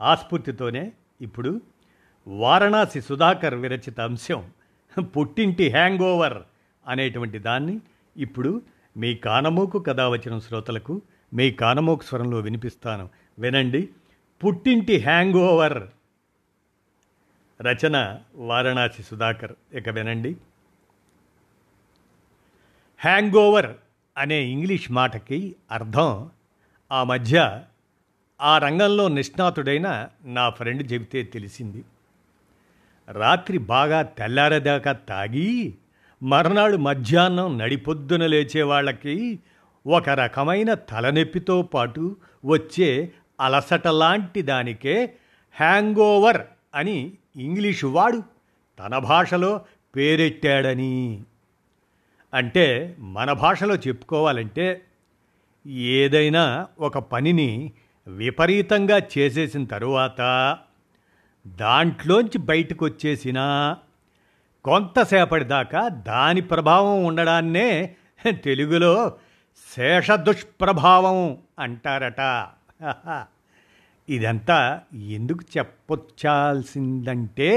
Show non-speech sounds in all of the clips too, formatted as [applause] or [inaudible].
ఆస్ఫూర్తితోనే ఇప్పుడు వారణాసి సుధాకర్ విరచిత అంశం పుట్టింటి హ్యాంగ్ ఓవర్ అనేటువంటి దాన్ని ఇప్పుడు మీ కానమోకు కథ వచ్చిన శ్రోతలకు మీ కానమోకు స్వరంలో వినిపిస్తాను. వినండి. పుట్టింటి హ్యాంగ్ ఓవర్ రచన వారణాసి సుధాకర్. ఇక వినండి. హ్యాంగ్ ఓవర్ అనే ఇంగ్లీష్ మాటకి అర్థం ఆ మధ్య ఆ రంగంలో నిష్ణాతుడైన నా ఫ్రెండ్ చెబితే తెలిసింది. రాత్రి బాగా తెల్లారేదాకా తాగి మర్నాడు మధ్యాహ్నం నడిపొద్దున లేచే వాళ్ళకి ఒక రకమైన తలనొప్పితో పాటు వచ్చే అలసట లాంటి దానికే హ్యాంగ్ ఓవర్ అని ఇంగ్లీషు వాడు తన భాషలో పేరెట్టాడని. అంటే మన భాషలో చెప్పుకోవాలంటే ఏదైనా ఒక పనిని విపరీతంగా చేసేసిన తరువాత దాంట్లోంచి బయటకు వచ్చేసిన కొంతసేపటి దాకా దాని ప్రభావం ఉండడాన్నే తెలుగులో శేష దుష్ప్రభావం అంటారట ఇదంతా ఎందుకు చెప్పొచ్చాల్సిందంటే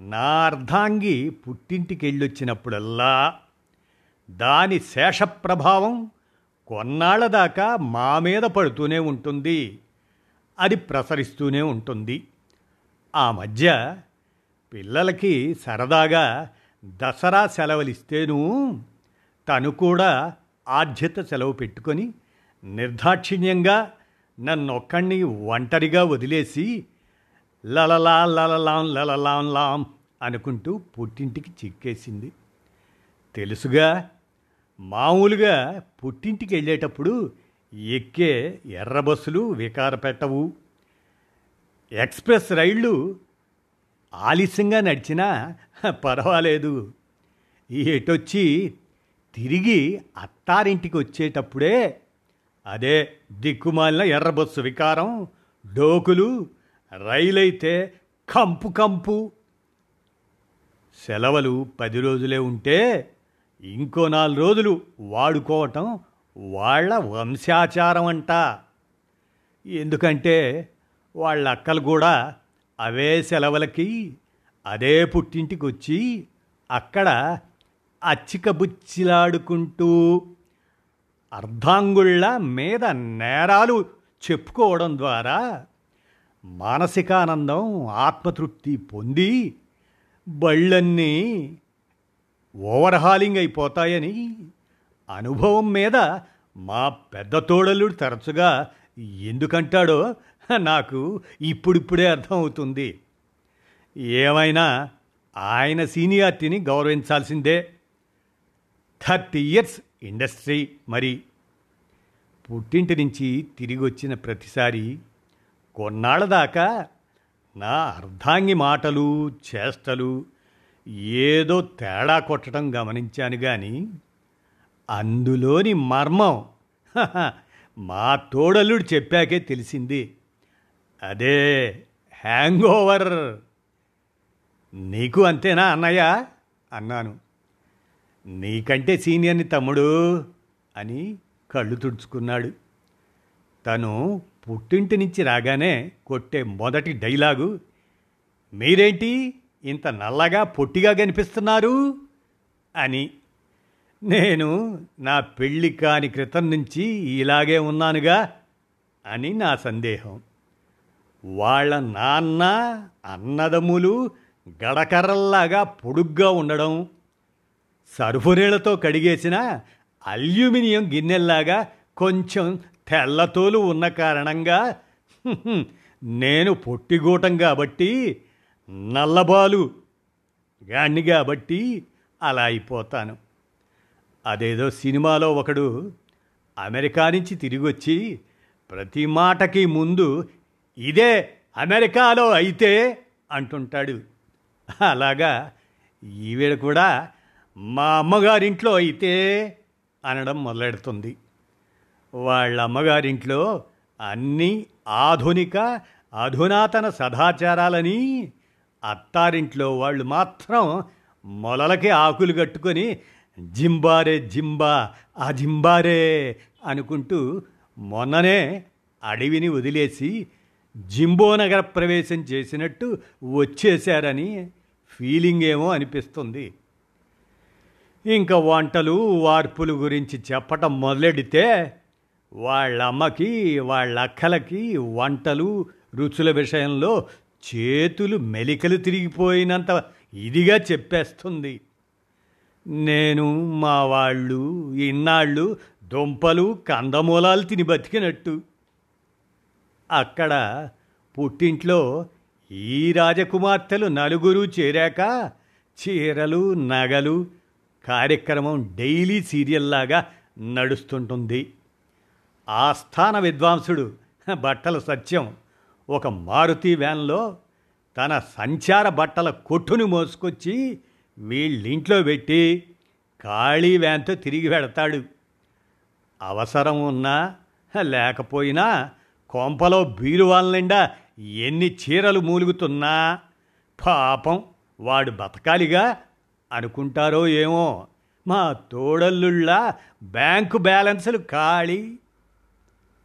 నా అర్ధాంగి పుట్టింటికి వెళ్ళొచ్చినప్పుడల్లా దాని శేష ప్రభావం కొన్నాళ్ళ దాకా మా మీద పడుతూనే ఉంటుంది. అది ప్రసరిస్తూనే ఉంటుంది. ఆ మధ్య పిల్లలకి సరదాగా దసరా సెలవులిస్తేనూ తను కూడా ఆద్యత సెలవు పెట్టుకొని నిర్దాక్షిణ్యంగా నన్నొక్కడిని ఒంటరిగా వదిలేసి లలలా లలలాం లలలాం లాం అనుకుంటూ పుట్టింటికి చిక్కేసింది. తెలుసుగా మామూలుగా పుట్టింటికి వెళ్ళేటప్పుడు ఎక్కే ఎర్ర బస్సులు వికార పెట్టవు. ఎక్స్ప్రెస్ రైళ్ళు ఆలస్యంగా నడిచినా పర్వాలేదు. ఎటొచ్చి తిరిగి అత్తారింటికి వచ్చేటప్పుడే అదే దిక్కుమాలిన ఎర్ర బస్సు వికారం డోకులు రైలైతే కంపు కంపు. సెలవులు పది రోజులే ఉంటే ఇంకో నాలుగు రోజులు వాడుకోవటం వాళ్ళ వంశాచారం అంట. ఎందుకంటే వాళ్ళ అక్కలు కూడా అవే సెలవులకి అదే పుట్టింటికి వచ్చి అక్కడ అచ్చికబుచ్చిలాడుకుంటూ అర్ధాంగుళ్ళ మీద నేరాలు చెప్పుకోవడం ద్వారా మానసికానందం ఆత్మతృప్తి పొంది బళ్ళన్నీ ఓవర్హాలింగ్ అయిపోతాయని అనుభవం మీద మా పెద్ద తోడలుడు తరచుగా ఎందుకంటాడో నాకు ఇప్పుడిప్పుడే అర్థమవుతుంది. ఏమైనా ఆయన సీనియారిటీని గౌరవించాల్సిందే. థర్టీ ఇయర్స్ ఇండస్ట్రీ మరి. పుట్టింటి నుంచి తిరిగి వచ్చిన ప్రతిసారి కొన్నాళ్ళ దాకా నా అర్ధాంగి మాటలు చేష్టలు ఏదో తేడా కొట్టడం గమనించాను కానీ అందులోని మర్మం మా తోడల్లుడు చెప్పాకే తెలిసింది. అదే హ్యాంగ్ ఓవర్ నీకు అంతేనా అన్నయ్య? అన్నాను. నీకంటే సీనియర్ని తమ్ముడు అని కళ్ళు తుడుచుకున్నాడు. తను పుట్టింటి నుంచి రాగానే కొట్టే మొదటి డైలాగు మీరేంటి? ఇంత నల్లగా పొట్టిగా కనిపిస్తున్నారు అని. నేను నా పెళ్ళి కాని క్రితం నుంచి ఇలాగే ఉన్నానుగా అని నా సందేహం. వాళ్ళ నాన్న అన్నదమ్ములు గడకర్రల్లాగా పొడుగ్గా ఉండడం సరుపునీళ్ళతో కడిగేసిన అల్యూమినియం గిన్నెల్లాగా కొంచెం తెల్లతోలు ఉన్న కారణంగా [laughs] నేను పొట్టిగూటం కాబట్టి నల్లబాలు. గాన్ని కాబట్టి అలా అయిపోతాను. అదేదో సినిమాలో ఒకడు అమెరికా నుంచి తిరిగి వచ్చి ప్రతి మాటకి ముందు ఇదే అమెరికాలో అయితే అంటుంటాడు. అలాగా ఈవిడ కూడా మా అమ్మగారింట్లో అయితే అనడం మొదలెడుతుంది. వాళ్ళ అమ్మగారింట్లో అన్నీ ఆధునిక అధునాతన సదాచారాలని అత్తారింట్లో వాళ్ళు మాత్రం మొలలకి ఆకులు కట్టుకొని జింబారే జింబా ఆ జింబారే అనుకుంటూ మొన్ననే అడవిని వదిలేసి జింబోనగర ప్రవేశం చేసినట్టు వచ్చేశారని ఫీలింగ్ ఏమో అనిపిస్తుంది. ఇంకా వంటలు వార్పులు గురించి చెప్పటం మొదలెడితే వాళ్ళ అమ్మకి వాళ్ళ అక్కలకి వంటలు రుచుల విషయంలో చేతులు మెలికలు తిరిగిపోయినంత ఇదిగా చెప్పేస్తుంది. నేను మా వాళ్ళు ఇన్నాళ్ళు దుంపలు కందమూలాలు తిని బతికినట్టు. అక్కడ పుట్టింట్లో ఈ రాజకుమార్తెలు నలుగురు చేరాక చీరలు నగలు కార్యక్రమం డైలీ సీరియల్లాగా నడుస్తుంటుంది. ఆస్థాన విద్వాంసుడు బట్టల సత్యం. ఒక మారుతి వ్యాన్లో తన సంచార బట్టల కొట్టును మోసుకొచ్చి వీళ్ళింట్లో పెట్టి ఖాళీ వ్యాన్తో తిరిగి వెడతాడు అవసరం ఉన్నా లేకపోయినా కొంపలో బీరువాల నిండా ఎన్ని చీరలు మూలుగుతున్నా పాపం వాడు బతకాలిగా అనుకుంటారో ఏమో. మా తోడల్లుళ్ళ బ్యాంకు బ్యాలెన్సులు ఖాళీ.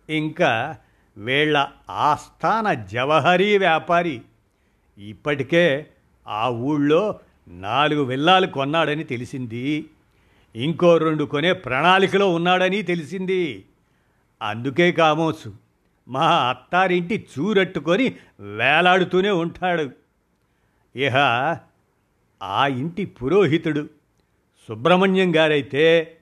ఇంకా వీళ్ళ ఆస్థాన జవహరీ వ్యాపారి. ఇప్పటికే ఆ ఊళ్ళో నాలుగు విల్లాలు కొన్నాడని తెలిసింది. ఇంకో రెండు కొనే ప్రణాళికలో ఉన్నాడని తెలిసింది. అందుకే కామోసు మా అత్తారింటి చూరట్టుకొని వేలాడుతూనే ఉంటాడు. ఇహ ఆ ఇంటి పురోహితుడు సుబ్రహ్మణ్యం గారైతే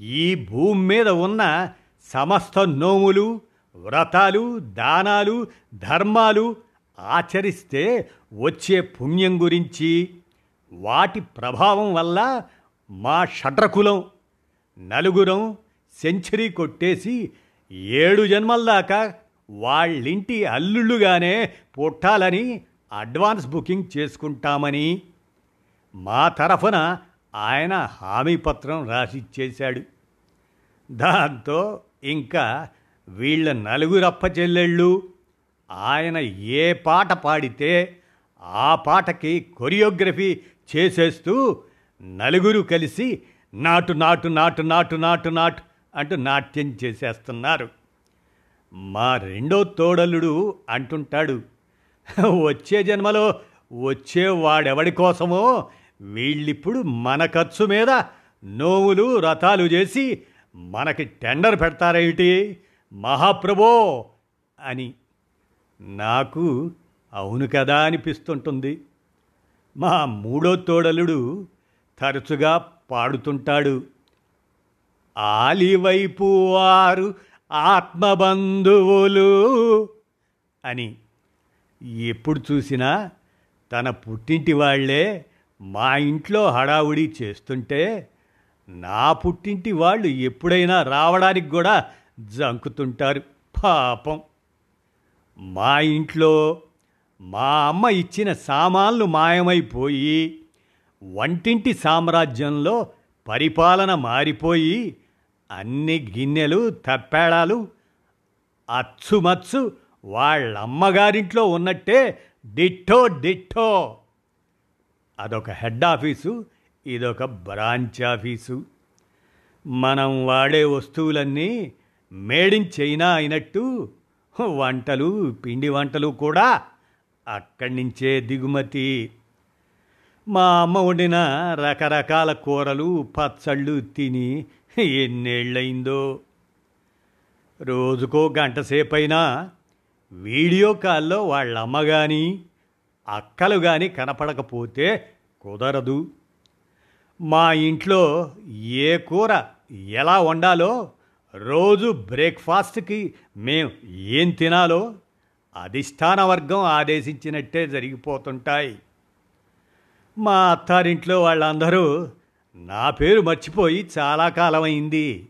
ఈ భూమి మీద ఉన్న సమస్త నోములు వ్రతాలు దానాలు ధర్మాలు ఆచరిస్తే వచ్చే పుణ్యం గురించి వాటి ప్రభావం వల్ల మా షడ్రకులం నలుగురం సెంచరీ కొట్టేసి ఏడు జన్మల దాకా వాళ్ళింటి అల్లుళ్ళుగానే పుట్టాలని అడ్వాన్స్ బుకింగ్ చేసుకుంటామని మా తరఫున ఆయన హామీ పత్రం రాసిచ్చేశాడు దాంతో ఇంకా వీళ్ళ నలుగురప్ప చెల్లెళ్ళు. ఆయన ఏ పాట పాడితే ఆ పాటకి కొరియోగ్రఫీ చేసేస్తూ నలుగురు కలిసి నాటు నాటు నాటు నాటు నాటు నాటు అంటూ నాట్యం చేసేస్తున్నారు. మా రెండో తోడలుడు అంటుంటాడు వచ్చే జన్మలో వచ్చే వాడెవడి కోసమో వీళ్ళిప్పుడు మన ఖర్చు మీద నోవులు రథాలు చేసి మనకి టెండర్ పెడతారేమిటి? మహాప్రభో అని. నాకు అవును కదా అనిపిస్తుంటుంది. మా మూడో తోడలుడు తరచుగా పాడుతుంటాడు. ఆలివైపు వారు ఆత్మబంధువులు అని. ఎప్పుడు చూసినా తన పుట్టింటి వాళ్ళే మా ఇంట్లో హడావుడి చేస్తుంటే నా పుట్టింటి వాళ్ళు ఎప్పుడైనా రావడానికి కూడా జంకుతుంటారు. పాపం. మా ఇంట్లో మా అమ్మ ఇచ్చిన సామాన్లు మాయమైపోయి వంటింటి సామ్రాజ్యంలో పరిపాలన మారిపోయి అన్ని గిన్నెలు తప్పేళాలు అచ్చుమచ్చు వాళ్ళమ్మగారింట్లో ఉన్నట్టే డిట్టో డిట్టో. అదొక హెడ్ ఆఫీసు ఇదొక బ్రాంచ్ ఆఫీసు. మనం వాడే వస్తువులన్నీ మేడిన్ చైనా అయినట్టు వంటలు పిండి వంటలు కూడా అక్కడి నుంచే దిగుమతి. మా అమ్మ వండిన రకరకాల కూరలు పచ్చళ్ళు తిని ఎన్నేళ్ళయిందో. రోజుకో గంటసేపైనా వీడియో కాల్లో వాళ్ళ అమ్మ కానీ అక్కలు కానీ కనపడకపోతే కుదరదు. మా ఇంట్లో ఏ కూర ఎలా వండాలో రోజు బ్రేక్ఫాస్ట్కి మేము ఏం తినాలో అధిష్టాన వర్గం ఆదేశించినట్టే జరిగిపోతుంటాయి. మా అత్తారింట్లో వాళ్ళందరూ నా పేరు మర్చిపోయి చాలా కాలమైంది.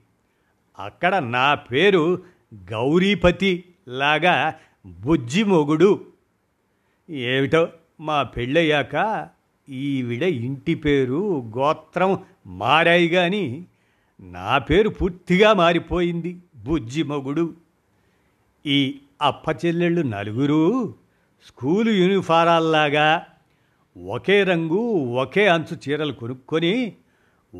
అక్కడ నా పేరు గౌరీపతి లాగా బుజ్జి మొగుడు ఏమిటో మా పెళ్ళయ్యాక ఈవిడ ఇంటి పేరు గోత్రం మారాయి కానీ నా పేరు పూర్తిగా మారిపోయింది బుజ్జి మొగుడు. ఈ అప్పచెల్లెళ్ళు నలుగురు స్కూలు యూనిఫారాల్లాగా ఒకే రంగు ఒకే అంచు చీరలు కొనుక్కొని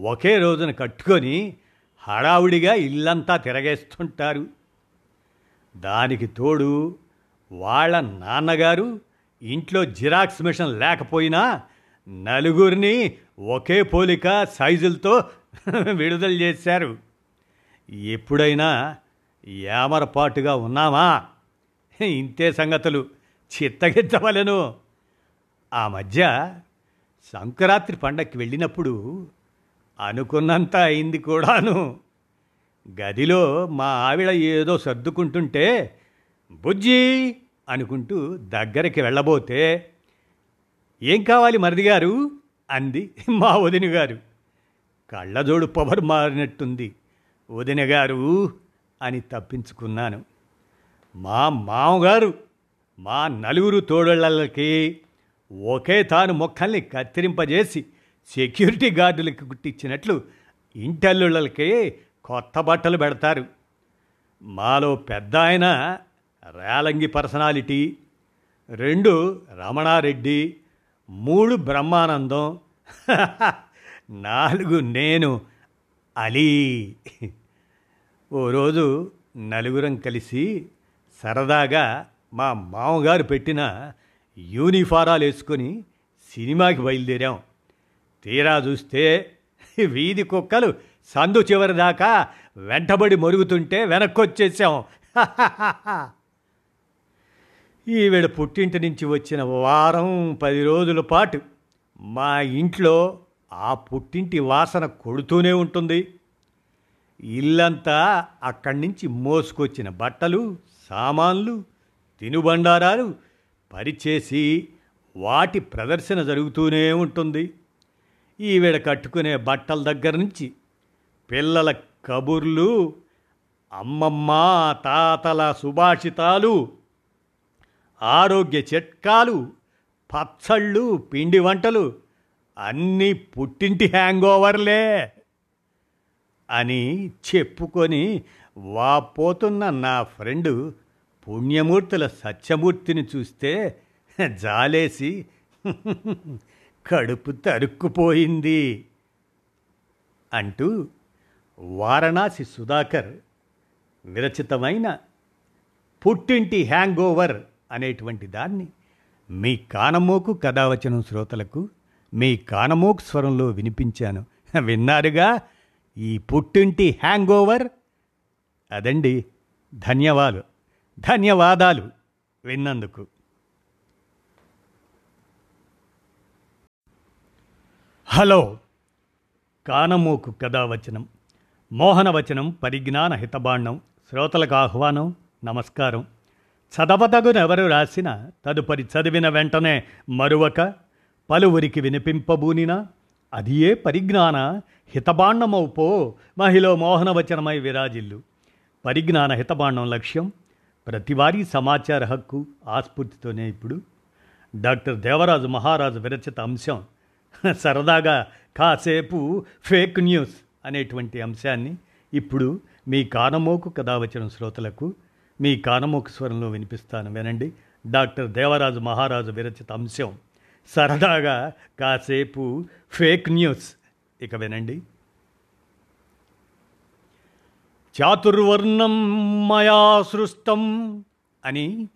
ఒకే రోజున కట్టుకొని హడావుడిగా ఇల్లంతా తిరగేస్తుంటారు. దానికి తోడు వాళ్ళ నాన్నగారు ఇంట్లో జిరాక్స్ మిషన్ లేకపోయినా నలుగురిని ఒకే పోలిక సైజులతో [laughs] విడుదల చేశారు. ఎప్పుడైనా ఏమరపాటుగా ఉన్నామా? ఇంతే సంగతులు. చిత్తగించవలను ఆ మధ్య సంక్రాంతి పండక్కి వెళ్ళినప్పుడు అనుకున్నంత అయింది కూడాను. గదిలో మా ఆవిడ ఏదో సర్దుకుంటుంటే బుజ్జి అనుకుంటూ దగ్గరికి వెళ్ళబోతే ఏం కావాలి మరిది గారు? అంది మా వదిన గారు కళ్ళజోడు పవర్ మారినట్టుంది. వదినగారు అని తప్పించుకున్నాను. మా మామగారు మా నలుగురు తోడళ్ళకి ఒకే తాను మొక్కల్ని కత్తిరింపజేసి సెక్యూరిటీ గార్డులకి కుట్టించినట్లు ఇంటల్లుళ్ళకి కొత్త బట్టలు పెడతారు. మాలో పెద్ద ఆయన రేలంగి పర్సనాలిటీ రెండు రమణారెడ్డి మూడు బ్రహ్మానందం. [laughs] నాలుగు నేను అలీ. ఓ రోజు నలుగురం కలిసి సరదాగా మా మామగారు పెట్టిన యూనిఫారాలు వేసుకొని సినిమాకి బయలుదేరాం. తీరా చూస్తే వీధి కుక్కలు సందు చివరి దాకా వెంటబడి మరుగుతుంటే వెనక్కొచ్చేసాం. [laughs] ఈవిడ పుట్టింటి నుంచి వచ్చిన వారం పది రోజుల పాటు మా ఇంట్లో ఆ పుట్టింటి వాసన కొడుతూనే ఉంటుంది. ఇల్లంతా అక్కడి నుంచి మోసుకొచ్చిన బట్టలు సామాన్లు తినుబండారాలు పరిచేసి వాటి ప్రదర్శన జరుగుతూనే ఉంటుంది. ఈవిడ కట్టుకునే బట్టల దగ్గర నుంచి పిల్లల కబుర్లు అమ్మమ్మ తాతల సుభాషితాలు ఆరోగ్య చిట్కాలు పచ్చళ్ళు పిండి వంటలు అన్నీ పుట్టింటి హ్యాంగోవర్లే అని చెప్పుకొని వాపోతున్న నా ఫ్రెండు పుణ్యమూర్తుల సత్యమూర్తిని చూస్తే జాలేసి కడుపు తరుక్కుపోయింది అంటూ వారణాసి సుధాకర్ విరచితమైన పుట్టింటి హ్యాంగ్ ఓవర్ అనేటువంటి దాన్ని మీ కానమోకు కథావచనం శ్రోతలకు మీ కానమోక్ స్వరంలో వినిపించాను. విన్నారుగా? ఈ పుట్టింటి హ్యాంగ్ ఓవర్ అదండి ధన్యవాదాలు ధన్యవాదాలు విన్నందుకు. హలో కానమోకు కథావచనం మోహనవచనం పరిజ్ఞాన హితబాండం శ్రోతలకు ఆహ్వానం నమస్కారం. చదవదగునెవరు రాసిన తదుపరి చదివిన వెంటనే మరువక పలువురికి వినిపింపబూనినా అది ఏ పరిజ్ఞాన? హితబాండమౌపో మహిళ మోహనవచనమై విరాజిల్లు. పరిజ్ఞాన హితబాండం లక్ష్యం ప్రతివారీ సమాచార హక్కు ఆస్ఫూర్తితోనే ఇప్పుడు. డాక్టర్ దేవరాజు మహారాజు విరచిత అంశం సరదాగా కాసేపు ఫేక్ న్యూస్ అనేటువంటి అంశాన్ని ఇప్పుడు మీ కానమోకు కథావచన శ్రోతలకు మీ కానమోకు స్వరంలో వినిపిస్తాను వినండి. డాక్టర్ దేవరాజు మహారాజు విరచిత అంశం. సరదాగా కాసేపు ఫేక్ న్యూస్. ఇక వినండి. చాతుర్వర్ణం మయా సృష్టం అని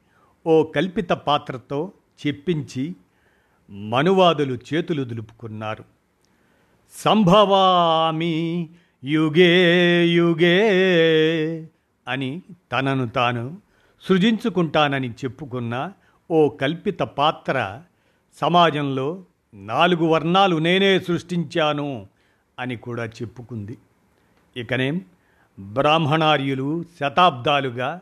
ఓ కల్పిత పాత్రతో చెప్పించి మనువాదులు చేతులు దులుపుకున్నారు. సంభవామి యుగే యుగే అని తనను తాను సృజించుకుంటానని చెప్పుకున్న ఓ కల్పిత పాత్ర సమాజంలో నాలుగు వర్ణాలు నేనే సృష్టించాను అని కూడా చెప్పుకుంది. ఇకనేం బ్రాహ్మణార్యులు శతాబ్దాలుగా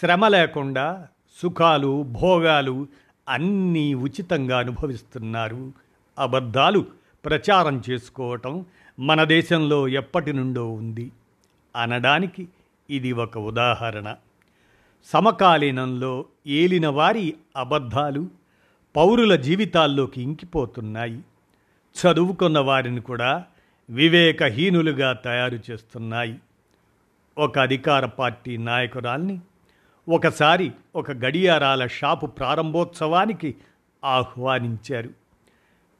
శ్రమ లేకుండా సుఖాలు భోగాలు అన్నీ ఉచితంగా అనుభవిస్తున్నారు. అబద్ధాలు ప్రచారం చేసుకోవటం మన దేశంలో ఎప్పటి నుండో ఉంది. అనడానికి ఇది ఒక ఉదాహరణ. సమకాలీనంలో ఏలినవారి అబద్ధాలు పౌరుల జీవితాల్లోకి ఇంకిపోతున్నాయి. చదువుకున్న వారిని కూడా వివేకహీనులుగా తయారు చేస్తున్నాయి. ఒక అధికార పార్టీ నాయకురాల్ని ఒకసారి ఒక గడియారాల షాపు ప్రారంభోత్సవానికి ఆహ్వానించారు.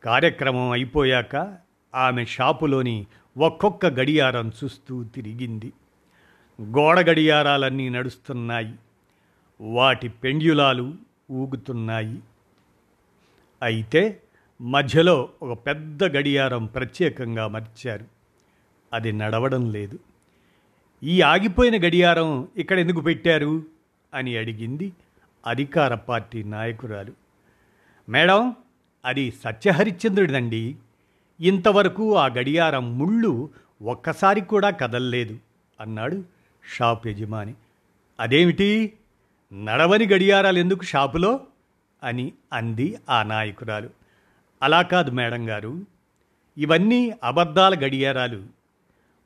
కార్యక్రమం అయిపోయాక ఆమె షాపులోని ఒక్కొక్క గడియారం చూస్తూ తిరిగింది. గోడ గడియారాలన్నీ నడుస్తున్నాయి. వాటి పెండ్యులాలు ఊగుతున్నాయి. అయితే మధ్యలో ఒక పెద్ద గడియారం ప్రత్యేకంగా మర్చారు. అది నడవడం లేదు. ఈ ఆగిపోయిన గడియారం ఇక్కడ ఎందుకు పెట్టారు? అని అడిగింది అధికార పార్టీ నాయకురాలు. మేడం అది సత్యహరిశ్చంద్రుడిదండి. ఇంతవరకు ఆ గడియారం ముళ్ళు ఒక్కసారి కూడా కదల్లేదు అన్నాడు షాప్ యజమాని. అదేమిటి? నడవని గడియారాలు ఎందుకు షాపులో? అని అంది ఆ నాయకురాలు. అలా కాదు మేడం గారు. ఇవన్నీ అబద్ధాల గడియారాలు.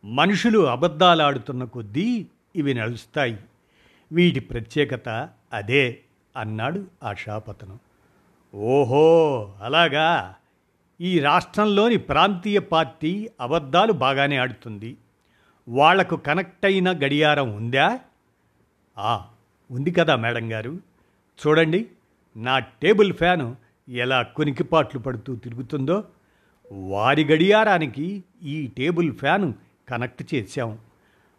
మనుషులు అబద్ధాలు ఆడుతున్న కొద్దీ ఇవి నడుస్తాయి. వీటి ప్రత్యేకత అదే అన్నాడు ఆ షాపతను. ఓహో! అలాగా. ఈ రాష్ట్రంలోని ప్రాంతీయ పార్టీ అబద్ధాలు బాగానే ఆడుతుంది. వాళ్ళకు కనెక్ట్ అయిన గడియారం ఉందా? ఆ ఉంది కదా మేడం గారు. చూడండి. నా టేబుల్ ఫ్యాను ఎలా కొనికిపాట్లు పడుతూ తిరుగుతుందో వారి గడియారానికి ఈ టేబుల్ ఫ్యాను కనెక్ట్ చేశాం.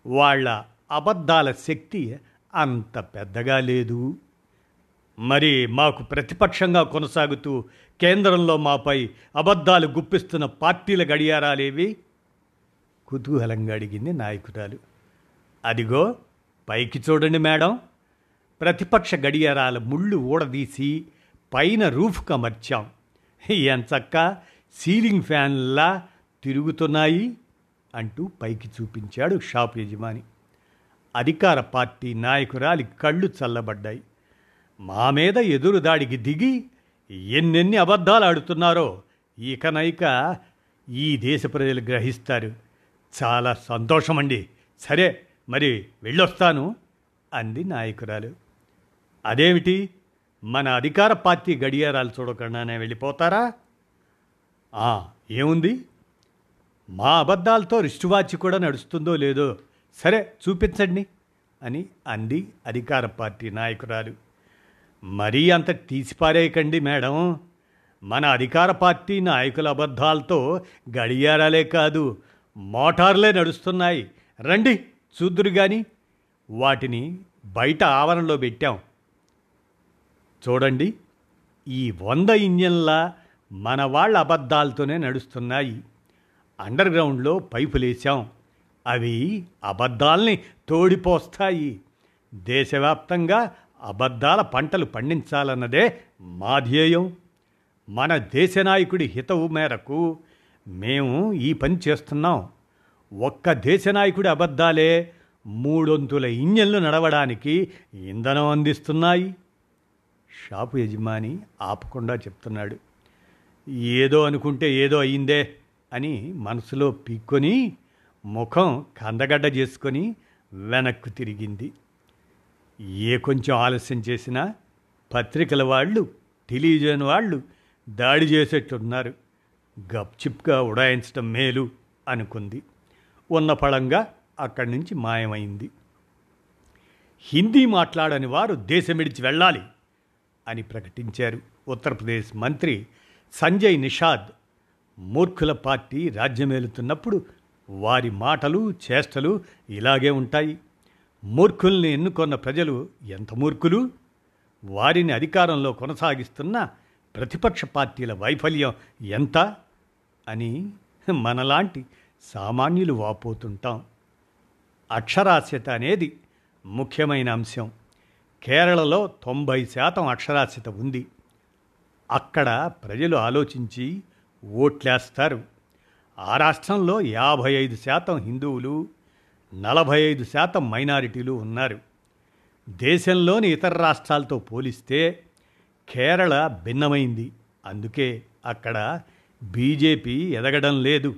వాళ్ళ అబద్ధాల శక్తి అంత పెద్దగా లేదు. మరి మాకు ప్రతిపక్షంగా కొనసాగుతూ కేంద్రంలో మాపై అబద్ధాలు గుప్పిస్తున్న పార్టీల గడియారాలేవి? కుతూహలంగా అడిగింది నాయకురాలు. అదిగో పైకి చూడండి మేడం. ప్రతిపక్ష గడియారాల ముళ్ళు ఊడదీసి పైన రూఫ్కి అమర్చాం ఎంచక్క సీలింగ్ ఫ్యాన్లా తిరుగుతున్నాయి అంటూ పైకి చూపించాడు షాప్ యజమాని. అధికార పార్టీ నాయకురాలి కళ్ళు చల్లబడ్డాయి. మా మీద ఎదురుదాడికి దిగి ఎన్నెన్ని అబద్ధాలు ఆడుతున్నారో ఇకనైక ఈ దేశ ప్రజలు గ్రహిస్తారు. చాలా సంతోషమండి. సరే మరి వెళ్ళొస్తాను అంది నాయకురాలు. అదేమిటి? మన అధికార పార్టీ గడియారాలు చూడకుండానే వెళ్ళిపోతారా? ఏముంది? మా అబద్ధాలతో రిస్టువాచి కూడా నడుస్తుందో లేదో సరే చూపించండి అని అంది అధికార పార్టీ నాయకురాలు. మరీ అంత తీసిపారేయకండి మేడం. మన అధికార పార్టీ నాయకుల అబద్ధాలతో గడియారాలే కాదు మోటార్లే నడుస్తున్నాయి. రండి చూద్దురు కానీ వాటిని బయట ఆవరణలో పెట్టాం. చూడండి ఈ వంద ఇంజన్ల మన వాళ్ళ అబద్ధాలతోనే నడుస్తున్నాయి. అండర్ గ్రౌండ్లో పైపులేసాం అవి అబద్ధాల్ని తోడిపోస్తాయి. దేశవ్యాప్తంగా అబద్ధాల పంటలు పండించాలన్నదే మా ధ్యేయం. మన దేశ నాయకుడి హితవు మేరకు మేము ఈ పని చేస్తున్నాం. ఒక్క దేశ నాయకుడి అబద్ధాలే మూడొంతుల ఇంజన్లు నడవడానికి ఇంధనం అందిస్తున్నాయి. షాపు యజమాని ఆపకుండా చెప్తున్నాడు. ఏదో అనుకుంటే ఏదో అయిందే అని మనసులో పీక్కొని ముఖం కందగడ్డ చేసుకొని వెనక్కు తిరిగింది. ఏ కొంచెం ఆలస్యం చేసినా పత్రికల వాళ్ళు టెలివిజన్ వాళ్ళు దాడి చేసేట్టున్నారు. గప్చిప్గా ఉడాయించడం మేలు అనుకుంది. ఉన్న ఫలంగా అక్కడి నుంచి మాయమైంది. హిందీ మాట్లాడని వారు దేశమిడిచి వెళ్ళాలి. అని ప్రకటించారు. ఉత్తరప్రదేశ్ మంత్రి సంజయ్ నిషాద్ మూర్ఖుల పార్టీ రాజ్యమేలుతున్నప్పుడు వారి మాటలు చేష్టలు ఇలాగే ఉంటాయి. మూర్ఖుల్ని ఎన్నుకొన్న ప్రజలు ఎంత మూర్ఖులు? వారిని అధికారంలో కొనసాగిస్తున్న ప్రతిపక్ష పార్టీల వైఫల్యం ఎంత? అని మనలాంటి సామాన్యులు వాపోతుంటాం. అక్షరాస్యత అనేది ముఖ్యమైన అంశం. కేరళలో తొంభై శాతం అక్షరాస్యత ఉంది. అక్కడ ప్రజలు ఆలోచించి ఓట్లేస్తారు. ఆ రాష్ట్రంలో యాభై ఐదు శాతం హిందువులు నలభై ఐదు శాతం మైనారిటీలు ఉన్నారు. దేశంలోని ఇతర రాష్ట్రాలతో పోలిస్తే కేరళ భిన్నమైంది. అందుకే అక్కడ బీజేపీ ఎదగడం లేదు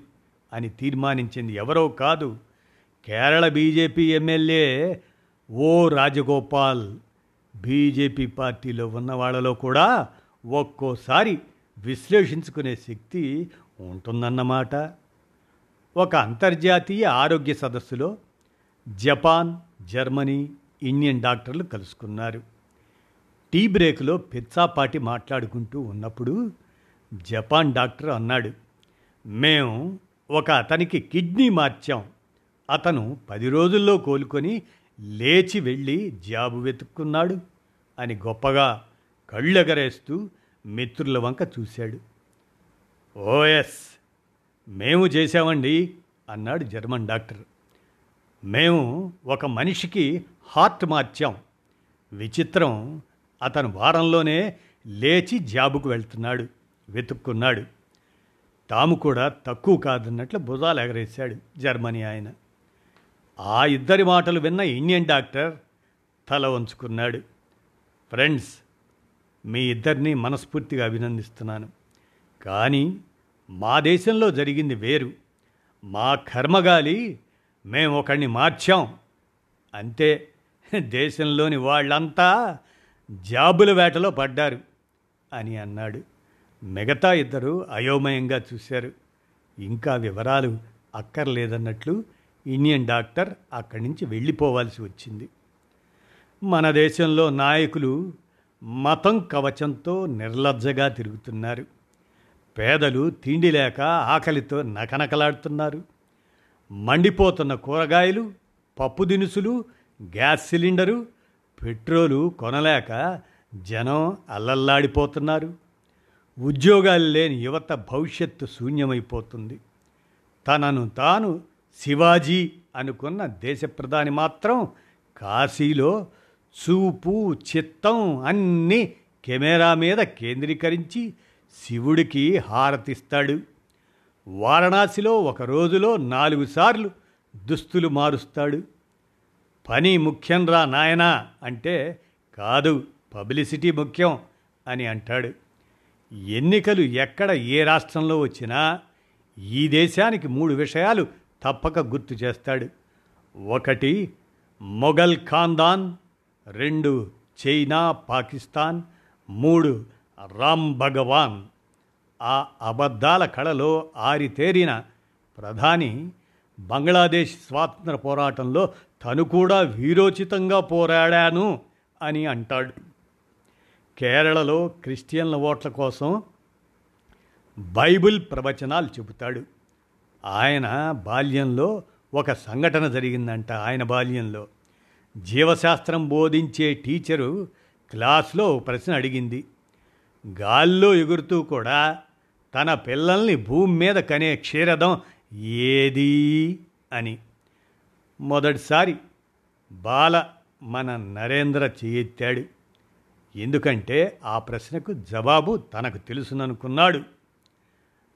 అని తీర్మానించింది ఎవరో కాదు. Kerala BJP MLA O Rajagopal. BJP party ఉన్న వాళ్ళలో కూడా ఒక్కోసారి విశ్లేషించుకునే శక్తి ఉంటుందన్నమాట. ఒక అంతర్జాతీయ ఆరోగ్య సదస్సులో జపాన్ జర్మనీ ఇండియన్ డాక్టర్లు కలుసుకున్నారు. టీ బ్రేక్లో పిచ్చాపాటి మాట్లాడుకుంటూ ఉన్నప్పుడు జపాన్ డాక్టర్ అన్నాడు మేము ఒక అతనికి కిడ్నీ మార్చాం. అతను పది రోజుల్లో కోలుకొని లేచి వెళ్ళి జాబు వెతుక్కున్నాడు అని గొప్పగా కళ్ళెగరేస్తూ మిత్రుల వంక చూశాడు. ఓఎస్ మేము చేశామండి అన్నాడు జర్మన్ డాక్టర్. మేము ఒక మనిషికి హార్ట్ మార్చాం. విచిత్రం అతను వారంలోనే లేచి జాబుకు వెళ్తున్నాడు వెతుక్కున్నాడు. తాము కూడా తక్కువ కాదన్నట్లు భుజాలు ఎగరేశాడు జర్మనీ ఆయన. ఆ ఇద్దరి మాటలు విన్న ఇండియన్ డాక్టర్ తల వంచుకున్నాడు. ఫ్రెండ్స్ మీ ఇద్దరిని మనస్ఫూర్తిగా అభినందిస్తున్నాను. కానీ మా దేశంలో జరిగింది వేరు. మా కర్మగాలి మేము ఒకడిని మార్చాం. అంతే. దేశంలోని వాళ్ళంతా జాబుల వేటలో పడ్డారు అని అన్నాడు. మిగతా ఇద్దరు అయోమయంగా చూశారు. ఇంకా వివరాలు అక్కర్లేదన్నట్లు ఇండియన్ డాక్టర్ అక్కడి నుంచి వెళ్ళిపోవాల్సి వచ్చింది. మన దేశంలో నాయకులు మతం కవచంతో నిర్లజ్జగా తిరుగుతున్నారు. పేదలు తిండి లేక ఆకలితో నకనకలాడుతున్నారు. మండిపోతున్న కూరగాయలు పప్పు దినుసులు గ్యాస్ సిలిండరు పెట్రోలు కొనలేక జనం అల్లల్లాడిపోతున్నారు. ఉద్యోగాలు లేని యువత భవిష్యత్తు శూన్యమైపోతుంది. తనను తాను శివాజీ అనుకున్న దేశ ప్రధాని మాత్రం కాశీలో చూపు చిత్తం అన్నీ కెమెరా మీద కేంద్రీకరించి శివుడికి హారతిస్తాడు. వారణాసిలో ఒక రోజులో నాలుగు సార్లు దుస్తులు మారుస్తాడు. పని ముఖ్యంరా నాయనా అంటే కాదు పబ్లిసిటీ ముఖ్యం అని అంటాడు. ఎన్నికలు ఎక్కడ ఏ రాష్ట్రంలో వచ్చినా ఈ దేశానికి మూడు విషయాలు తప్పక గుర్తు చేస్తాడు. ఒకటి మొఘల్ ఖాందాన్ రెండు చైనా పాకిస్తాన్ మూడు రామ్ భగవాన్. ఆ అబద్ధాల కళలో ఆరితేరిన ప్రధాని బంగ్లాదేశ్ స్వాతంత్ర పోరాటంలో తను కూడా వీరోచితంగా పోరాడాను అని అంటాడు. కేరళలో క్రిస్టియన్ల ఓట్ల కోసం బైబిల్ ప్రవచనాలు చెబుతాడు. ఆయన బాల్యంలో ఒక సంఘటన జరిగిందంట ఆయన బాల్యంలో. జీవశాస్త్రం బోధించే టీచరు క్లాస్లో ప్రశ్న అడిగింది. గాల్లో ఎగురుతూ కూడా తన పిల్లల్ని భూమి మీద కనే క్షీరదం ఏది అని. మొదటిసారి బాల మన నరేంద్ర చేయెత్తాడు. ఎందుకంటే ఆ ప్రశ్నకు జవాబు తనకు తెలుసుననుకున్నాడు.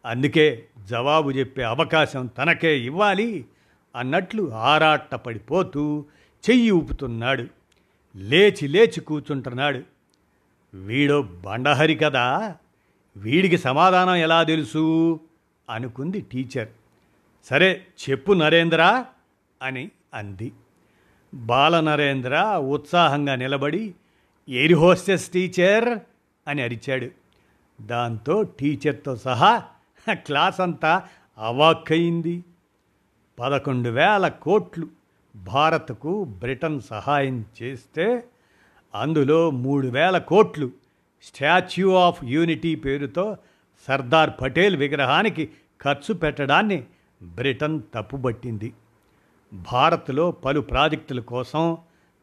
అందుకే జవాబు చెప్పే అవకాశం తనకే ఇవ్వాలి అన్నట్లు ఆరాటపడిపోతూ చెయ్యి ఊపుతున్నాడు. లేచి లేచి కూర్చుంటున్నాడు. వీడో బండహరి కదా. వీడికి సమాధానం ఎలా తెలుసు? అనుకుంది టీచర్. సరే చెప్పు నరేంద్ర అని అంది. బాల నరేంద్ర ఉత్సాహంగా నిలబడి ఎయిర్ హోస్టెస్ టీచర్ అని అరిచాడు. దాంతో టీచర్తో సహా [laughs] క్లాస్ అంతా అవాక్కయింది. పదకొండు వేల కోట్లు భారత్కు బ్రిటన్ సహాయం చేస్తే అందులో మూడు వేల కోట్లు స్టాచ్యూ ఆఫ్ యూనిటీ పేరుతో సర్దార్ పటేల్ విగ్రహానికి ఖర్చు పెట్టడాన్ని బ్రిటన్ తప్పుబట్టింది. భారత్లో పలు ప్రాజెక్టుల కోసం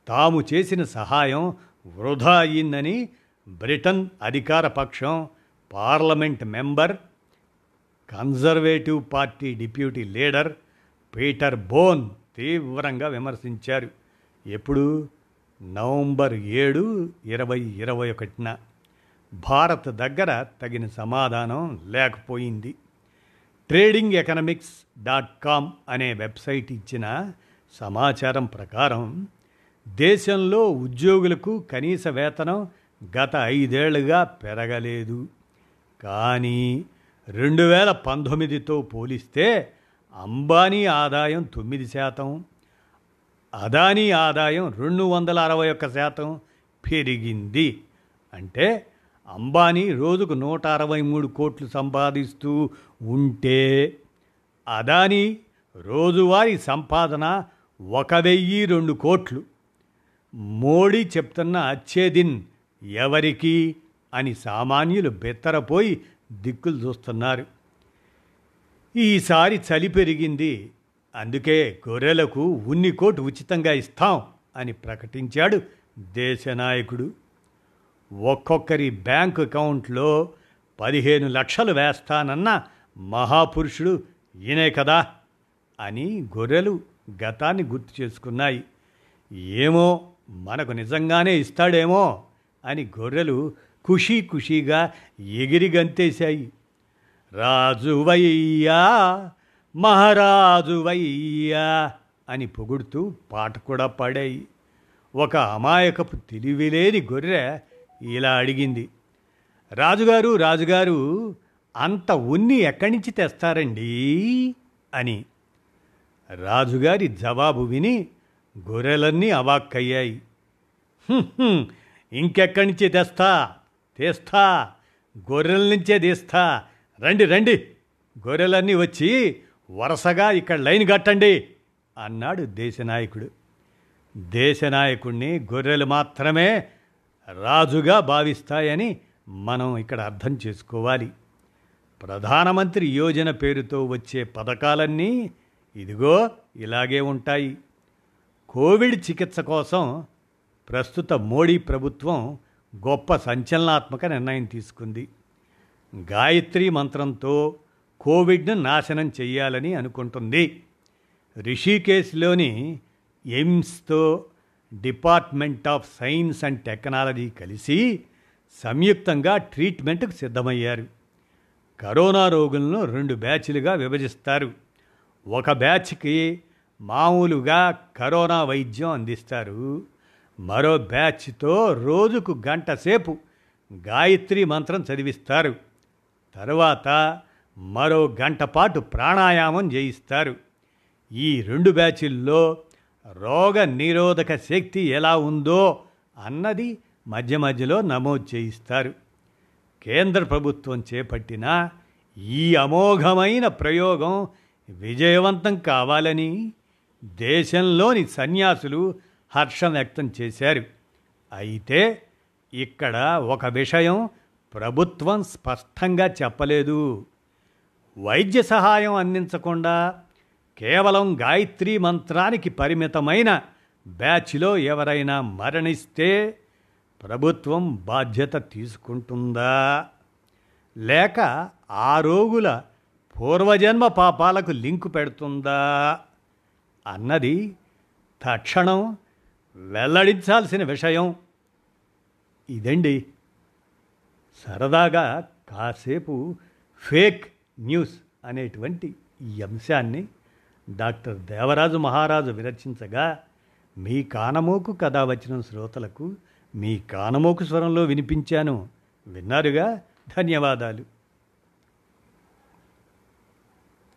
తాము చేసిన సహాయం వృధా అయిందని బ్రిటన్ అధికార పక్షం parliament member conservative party deputy leader Peter Bone తీవ్రంగా విమర్శించారు. ఎప్పుడు? నవంబర్ ఏడు ఇరవై ఇరవై ఒకటిన. భారత్ దగ్గర తగిన సమాధానం లేకపోయింది. ట్రేడింగ్ ఎకనమిక్స్ డాట్ కామ్ అనే వెబ్సైట్ ఇచ్చిన సమాచారం ప్రకారం దేశంలో ఉద్యోగులకు కనీస వేతనం గత ఐదేళ్ళుగా పెరగలేదు. కానీ రెండు వేల పంతొమ్మిదితో పోలిస్తే అంబానీ ఆదాయం తొమ్మిది శాతం అదానీ ఆదాయం రెండు వందల అరవై ఒక్క శాతం పెరిగింది. అంటే అంబానీ రోజుకు నూట అరవై మూడు కోట్లు సంపాదిస్తూ ఉంటే అదానీ రోజువారీ సంపాదన ఒక వెయ్యి రెండు కోట్లు. మోడీ చెప్తున్న అచ్చేదిన్ ఎవరికి అని సామాన్యులు బెత్తరపోయి దిక్కులు చూస్తున్నారు. ఈసారి చలి పెరిగింది. అందుకే గొర్రెలకు ఉన్ని కోటు ఉచితంగా ఇస్తాం అని ప్రకటించాడు దేశ నాయకుడు ఒక్కొక్కరి బ్యాంక్ అకౌంట్లో పదిహేను లక్షలు వేస్తానన్న మహాపురుషుడు ఈయనే కదా అని గొర్రెలు గతాన్ని గుర్తు చేసుకున్నాయి. ఏమో మనకు నిజంగానే ఇస్తాడేమో అని గొర్రెలు ఖుషీ ఖుషీగా ఎగిరి గంతేశాయి. రాజువయ్యా మహారాజువయ్యా అని పొగుడుతూ పాట కూడా పాడాయి. ఒక అమాయకపు తెలివిలేని గొర్రె ఇలా అడిగింది రాజుగారు రాజుగారు అంత ఉన్ని ఎక్కడి నుంచి తెస్తారండి? అని. రాజుగారి జవాబు విని గొర్రెలన్నీ అవాక్కయ్యాయి. ఇంకెక్కడి నుంచి తెస్తా? తీస్తా. గొర్రెల నుంచే తీస్తా. రండి రండి. గొర్రెలన్నీ వచ్చి వరుసగా ఇక్కడ లైన్ కట్టండి అన్నాడు దేశనాయకుడు. దేశనాయకుణ్ణి గొర్రెలు మాత్రమే రాజుగా భావిస్తాయని మనం ఇక్కడ అర్థం చేసుకోవాలి. ప్రధానమంత్రి యోజన పేరుతో వచ్చే పథకాలన్నీ ఇదిగో ఇలాగే ఉంటాయి. కోవిడ్ చికిత్స కోసం ప్రస్తుత మోడీ ప్రభుత్వం గొప్ప సంచలనాత్మక నిర్ణయం తీసుకుంది. గాయత్రి మంత్రంతో కోవిడ్ను నాశనం చేయాలని అనుకుంటుంది. రిషికేశ్లోని ఎయిమ్స్తో department of science and technology కలిసి సంయుక్తంగా ట్రీట్మెంట్కు సిద్ధమయ్యారు. కరోనా రోగులను రెండు బ్యాచ్లుగా విభజిస్తారు. ఒక బ్యాచ్కి మామూలుగా కరోనా వైద్యం అందిస్తారు. మరో బ్యాచ్తో రోజుకు గంట సేపు గాయత్రి మంత్రం చదివిస్తారు. తరువాత మరో గంట పాటు ప్రాణాయామం చేయిస్తారు ఈ రెండు బ్యాచుల్లో రోగ నిరోధక శక్తి ఎలా ఉందో అన్నది మధ్య మధ్యలో నమోదు చేయిస్తారు. కేంద్ర ప్రభుత్వం చేపట్టిన ఈ అమోఘమైన ప్రయోగం విజయవంతం కావాలని దేశంలోని సన్యాసులు హర్షం వ్యక్తం చేశారు. అయితే ఇక్కడ ఒక విషయం ప్రభుత్వం స్పష్టంగా చెప్పలేదు. వైద్య సహాయం అందించకుండా కేవలం గాయత్రి మంత్రానికి పరిమితమైన బ్యాచ్లో ఎవరైనా మరణిస్తే ప్రభుత్వం బాధ్యత తీసుకుంటుందా? లేక ఆ రోగుల పూర్వజన్మ పాపాలకు లింకు పెడుతుందా? అన్నది తక్షణం వెల్లడించాల్సిన విషయం ఇదండి. సరదాగా కాసేపు ఫేక్ న్యూస్ అనేటువంటి ఈ అంశాన్ని డాక్టర్ దేవరాజు మహారాజు విరచించగా మీ కానమోకు కథ వచ్చిన శ్రోతలకు మీ కానమోకు స్వరంలో వినిపించాను. విన్నారుగా? ధన్యవాదాలు.